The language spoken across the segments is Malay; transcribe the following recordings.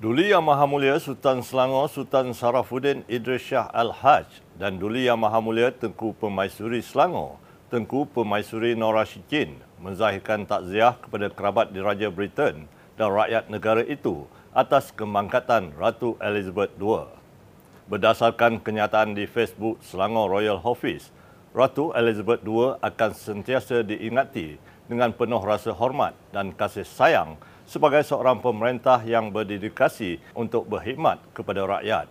Duli Yang Maha Mulia Sultan Selangor Sultan Sarafuddin Idris Shah Al-Haj dan Duli Yang Maha Mulia Tengku Pemaisuri Selangor Tengku Pemaisuri Nora Shikin menzahirkan takziah kepada kerabat diraja Britain dan rakyat negara itu atas kemangkatan Ratu Elizabeth II. Berdasarkan kenyataan di Facebook Selangor Royal Office, Ratu Elizabeth II akan sentiasa diingati dengan penuh rasa hormat dan kasih sayang sebagai seorang pemerintah yang berdedikasi untuk berkhidmat kepada rakyat.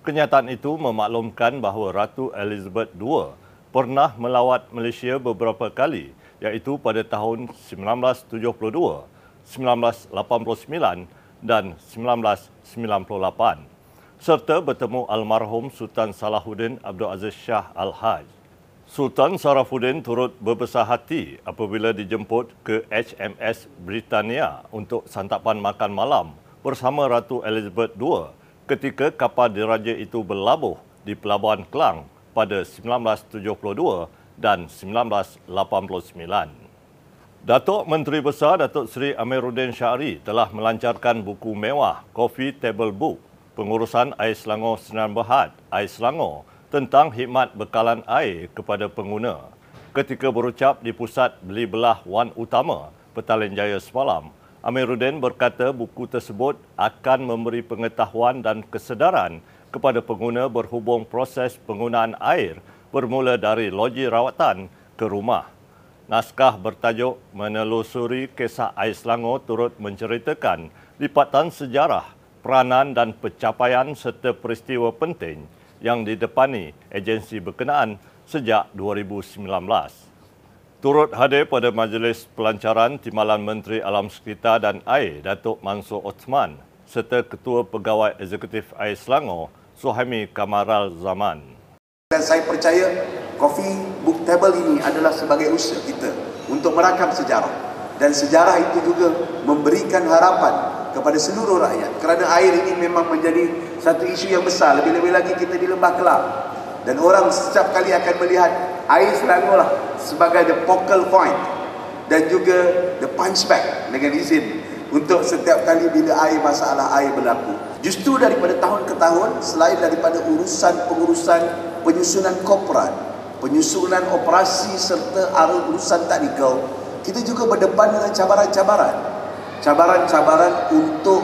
Kenyataan itu memaklumkan bahawa Ratu Elizabeth II pernah melawat Malaysia beberapa kali iaitu pada tahun 1972, 1989 dan 1998 serta bertemu almarhum Sultan Salahuddin Abdul Aziz Shah Al-Haj. Sultan Sarafuddin turut berbesar hati apabila dijemput ke HMS Britannia untuk santapan makan malam bersama Ratu Elizabeth II ketika kapal diraja itu berlabuh di Pelabuhan Kelang pada 1972 dan 1989. Datuk Menteri Besar Datuk Seri Amiruddin Syari telah melancarkan buku mewah Coffee Table Book Pengurusan Air Selangor Senan Berhad Air Selangor tentang khidmat bekalan air kepada pengguna. Ketika berucap di pusat beli belah Wan Utama, Petaling Jaya semalam, Amiruddin berkata buku tersebut akan memberi pengetahuan dan kesedaran kepada pengguna berhubung proses penggunaan air bermula dari loji rawatan ke rumah. Naskah bertajuk Menelusuri Kisah Air Selangor turut menceritakan lipatan sejarah, peranan dan pencapaian serta peristiwa penting yang didepani agensi berkenaan sejak 2019. Turut hadir pada majlis pelancaran Timbalan Menteri Alam Sekitar dan Air Datuk Mansur Osman serta Ketua Pegawai Eksekutif Air Selangor Suhaimi Kamaral Zaman. Dan saya percaya Coffee Book Table ini adalah sebagai usaha kita untuk merakam sejarah dan sejarah itu juga memberikan harapan kepada seluruh rakyat kerana air ini memang menjadi satu isu yang besar lebih-lebih lagi kita di Lembah Kelang dan orang setiap kali akan melihat air Selangor lah sebagai the focal point. Dan juga the punch bag dengan izin untuk setiap kali bila air masalah air berlaku. Justru daripada tahun ke tahun selain daripada urusan pengurusan penyusunan korporat penyusunan operasi serta arah urusan taknikal kita juga berdepan dengan cabaran-cabaran. Cabaran-cabaran untuk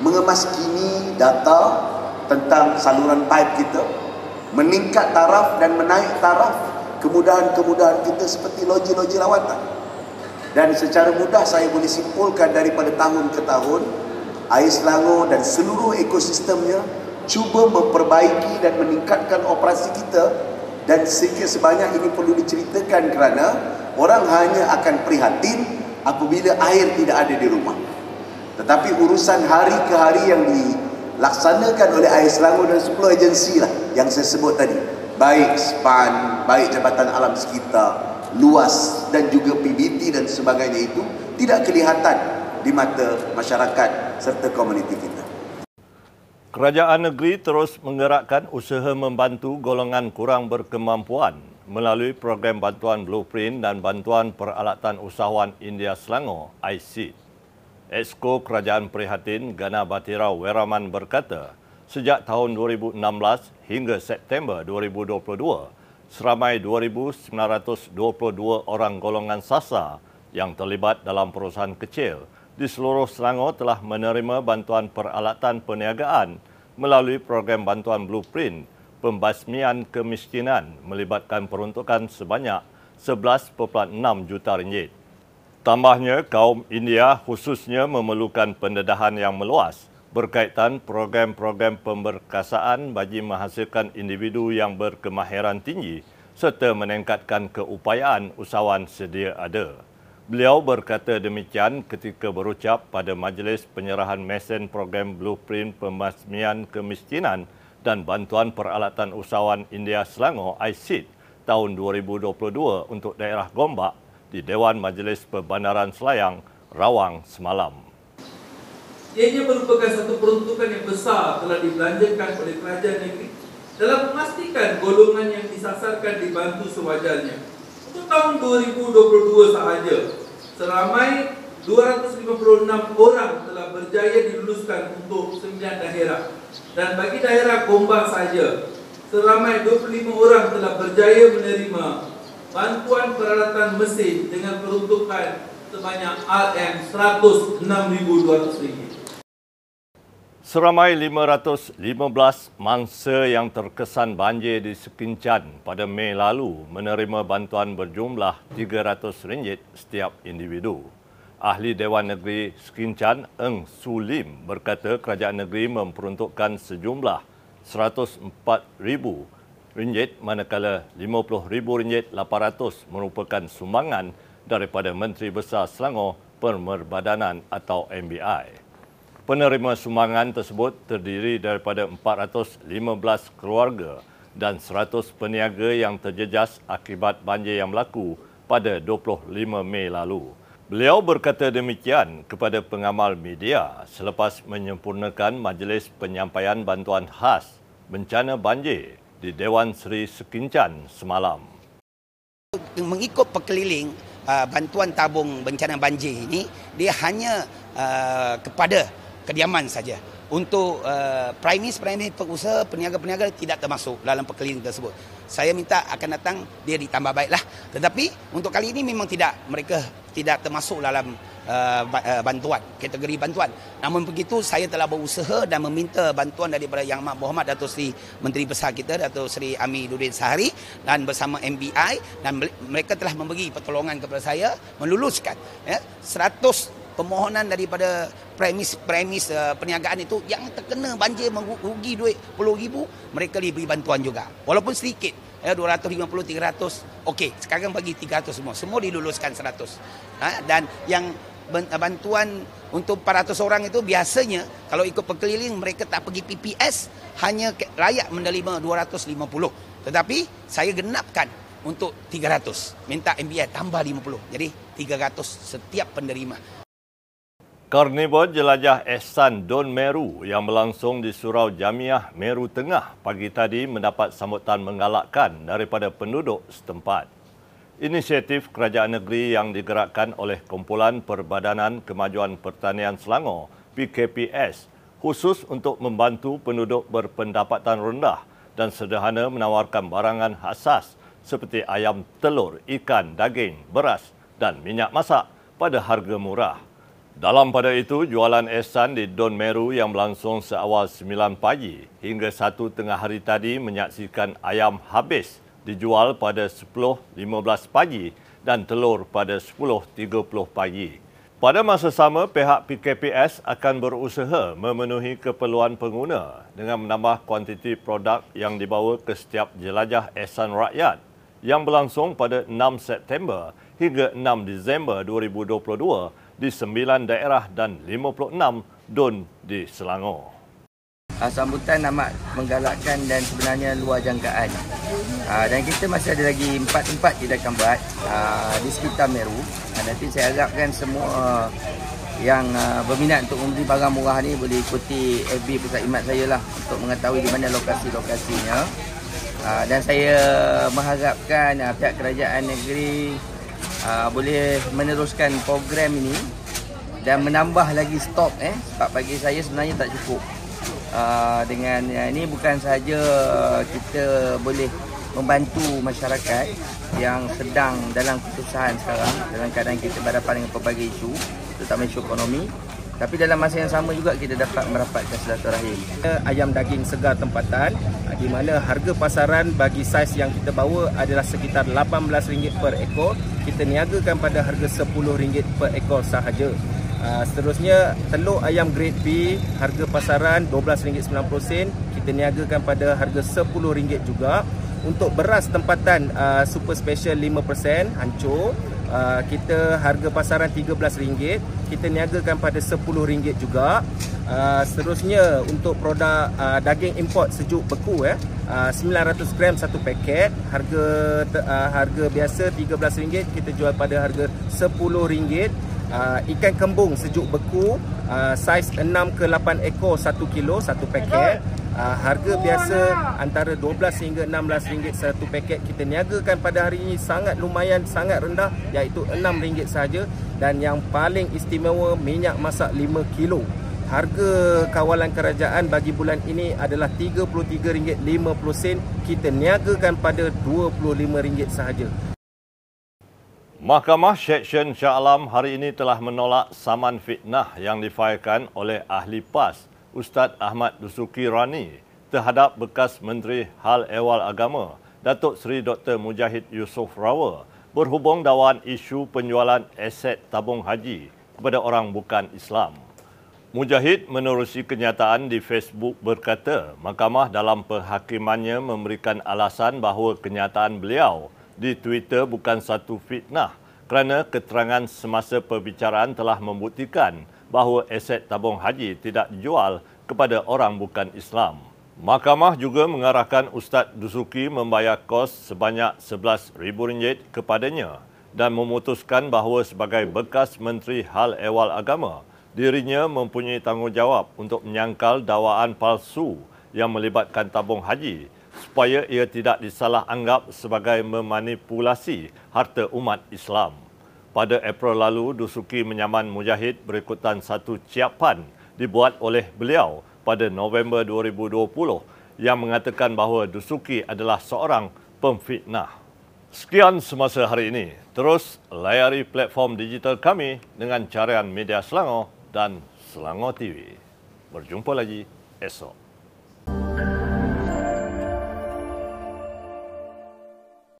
mengemas kini data tentang saluran pipe kita meningkat taraf dan menaik taraf kemudahan-kemudahan kita seperti loji-loji rawatan dan secara mudah saya boleh simpulkan daripada tahun ke tahun air Selangor dan seluruh ekosistemnya cuba memperbaiki dan meningkatkan operasi kita dan sikit sebanyak ini perlu diceritakan kerana orang hanya akan prihatin apabila air tidak ada di rumah. Tetapi urusan hari ke hari yang dilaksanakan oleh Air Selangor dan 10 agensi lah yang saya sebut tadi. Baik SPAN, baik Jabatan Alam Sekitar, luas dan juga PBT dan sebagainya itu tidak kelihatan di mata masyarakat serta komuniti kita. Kerajaan negeri terus menggerakkan usaha membantu golongan kurang berkemampuan melalui program bantuan blueprint dan bantuan peralatan usahawan India Selangor IC. Exco Kerajaan Prihatin Gana Batira Weraman berkata, sejak tahun 2016 hingga September 2022, seramai 2,922 orang golongan sasa yang terlibat dalam perusahaan kecil di seluruh Selangor telah menerima bantuan peralatan perniagaan melalui program bantuan blueprint pembasmian kemiskinan melibatkan peruntukan sebanyak 11.6 juta ringgit. Tambahnya, kaum India khususnya memerlukan pendedahan yang meluas berkaitan program-program pemberkasaan bagi menghasilkan individu yang berkemahiran tinggi serta meningkatkan keupayaan usahawan sedia ada. Beliau berkata demikian ketika berucap pada majlis penyerahan mesin program Blueprint Pembasmian Kemiskinan dan bantuan peralatan usahawan India Selangor ICID tahun 2022 untuk daerah Gombak di Dewan Majlis Perbandaran Selayang, Rawang semalam. Ianya merupakan satu peruntukan yang besar telah dibelanjakan oleh kerajaan negeri dalam memastikan golongan yang disasarkan dibantu sewajarnya. Untuk tahun 2022 sahaja, seramai 256 orang telah berjaya diluluskan untuk 9 daerah. Dan bagi daerah Gombak saja, seramai 25 orang telah berjaya menerima bantuan peralatan mesin dengan peruntukan sebanyak RM106,200. Seramai 515 mangsa yang terkesan banjir di Sekincan pada Mei lalu menerima bantuan berjumlah RM300 setiap individu. Ahli Dewan Negeri Sekincan, Eng Sulim berkata kerajaan negeri memperuntukkan sejumlah RM104,000 manakala RM50,800 merupakan sumbangan daripada Menteri Besar Selangor Pemerbadanan atau MBI. Penerima sumbangan tersebut terdiri daripada 415 keluarga dan 100 peniaga yang terjejas akibat banjir yang berlaku pada 25 Mei lalu. Beliau berkata demikian kepada pengamal media selepas menyempurnakan majlis penyampaian bantuan khas bencana banjir di Dewan Seri Sekincan semalam. Mengikut perkeliling uh, bantuan tabung bencana banjir ini, dia hanya uh, kepada kediaman saja. Untuk uh, premis pengusaha peniaga-peniaga tidak termasuk dalam perkeliling tersebut. Saya minta akan datang dia ditambah baiklah. Tetapi untuk kali ini memang tidak mereka tidak termasuk dalam uh, uh bantuan kategori bantuan. Namun begitu saya telah berusaha dan meminta bantuan daripada Yang Amat Berhormat Datuk Seri Menteri Besar kita Datuk Seri Amiruddin Sahari dan bersama MBI dan mereka telah memberi pertolongan kepada saya meluluskan ya 100 permohonan daripada premis-premis uh, perniagaan itu. Yang terkena banjir merugi duit puluh ribu mereka diberi bantuan juga. Walaupun sedikit ya 250 300 okey. Sekarang bagi 300 semua. Semua diluluskan 100 ha? dan yang bantuan untuk 400 orang itu biasanya kalau ikut perkeliling mereka tak pergi PPS hanya layak menerima 250 tetapi saya genapkan untuk 300 minta MBI tambah 50 jadi 300 setiap penerima. Karnival Jelajah Ehsan Don Meru yang berlangsung di Surau Jamiah Meru Tengah pagi tadi mendapat sambutan menggalakkan daripada penduduk setempat. Inisiatif kerajaan negeri yang digerakkan oleh Kumpulan Perbadanan Kemajuan Pertanian Selangor PKPS khusus untuk membantu penduduk berpendapatan rendah dan sederhana menawarkan barangan asas seperti ayam, telur, ikan, daging, beras dan minyak masak pada harga murah. Dalam pada itu, jualan esan di Don Meru yang berlangsung seawal 9 pagi hingga 1 tengah hari tadi menyaksikan ayam habis dijual pada 10.15 pagi dan telur pada 10.30 pagi. Pada masa sama, pihak PKPS akan berusaha memenuhi keperluan pengguna dengan menambah kuantiti produk yang dibawa ke setiap jelajah esan rakyat yang berlangsung pada 6 September hingga 6 Disember 2022 di 9 daerah dan 56 don di Selangor. Uh, sambutan amat menggalakkan dan sebenarnya luar jangkaan. Uh, dan kita masih ada lagi empat tempat kita akan buat uh, di sekitar Meru. Nanti saya harapkan semua yang berminat untuk membeli barang murah ni boleh ikuti FB Pusat Imat saya lah untuk mengetahui di mana lokasi-lokasinya. Dan saya mengharapkan pihak kerajaan negeri boleh meneruskan program ini dan menambah lagi stok eh sebab bagi saya sebenarnya tak cukup. Uh, dengan uh, ini bukan sahaja kita boleh membantu masyarakat yang sedang dalam kesusahan sekarang dalam keadaan kita berhadapan dengan pelbagai isu terutama isu ekonomi tapi dalam masa yang sama juga kita dapat merapatkan silaturahim. Ayam daging segar tempatan di mana harga pasaran bagi saiz yang kita bawa adalah sekitar RM18 per ekor. Kita niagakan pada harga RM10 per ekor sahaja. Uh, seterusnya telur ayam grade B harga pasaran RM12.90 kita niagakan pada harga RM10 juga. Untuk beras tempatan uh, super special 5% hancur. Uh, kita harga pasaran RM13 kita niagakan pada RM10 juga. Uh, seterusnya untuk produk uh, daging import sejuk beku eh. Uh, 900 gram satu paket. Harga uh, harga biasa RM13 kita jual pada harga RM10 uh, ikan kembung sejuk beku uh, saiz 6 ke 8 ekor 1 kilo satu paket. Uh, harga biasa antara 12 hingga 16 ringgit satu paket kita niagakan pada hari ini sangat lumayan sangat rendah iaitu 6 ringgit saja dan yang paling istimewa minyak masak 5 kilo. Harga kawalan kerajaan bagi bulan ini adalah RM33.50 kita niagakan pada RM25 sahaja Mahkamah Seksyen Shah Alam hari ini telah menolak saman fitnah yang difailkan oleh ahli PAS Ustaz Ahmad Dusuki Rani terhadap bekas Menteri Hal Ehwal Agama Datuk Seri Dr. Mujahid Yusof Rawa berhubung dakwaan isu penjualan aset tabung haji kepada orang bukan Islam. Mujahid menerusi kenyataan di Facebook berkata, mahkamah dalam perhakimannya memberikan alasan bahawa kenyataan beliau di Twitter bukan satu fitnah kerana keterangan semasa perbicaraan telah membuktikan bahawa aset tabung haji tidak dijual kepada orang bukan Islam. Mahkamah juga mengarahkan Ustaz Dusuki membayar kos sebanyak RM11,000 kepadanya dan memutuskan bahawa sebagai bekas Menteri Hal Ehwal Agama, dirinya mempunyai tanggungjawab untuk menyangkal dakwaan palsu yang melibatkan tabung haji supaya ia tidak disalah anggap sebagai memanipulasi harta umat Islam. Pada April lalu, Dusuki menyaman Mujahid berikutan satu ciapan dibuat oleh beliau pada November 2020 yang mengatakan bahawa Dusuki adalah seorang pemfitnah. Sekian semasa hari ini. Terus layari platform digital kami dengan carian media Selangor dan Selangor TV. Berjumpa lagi esok.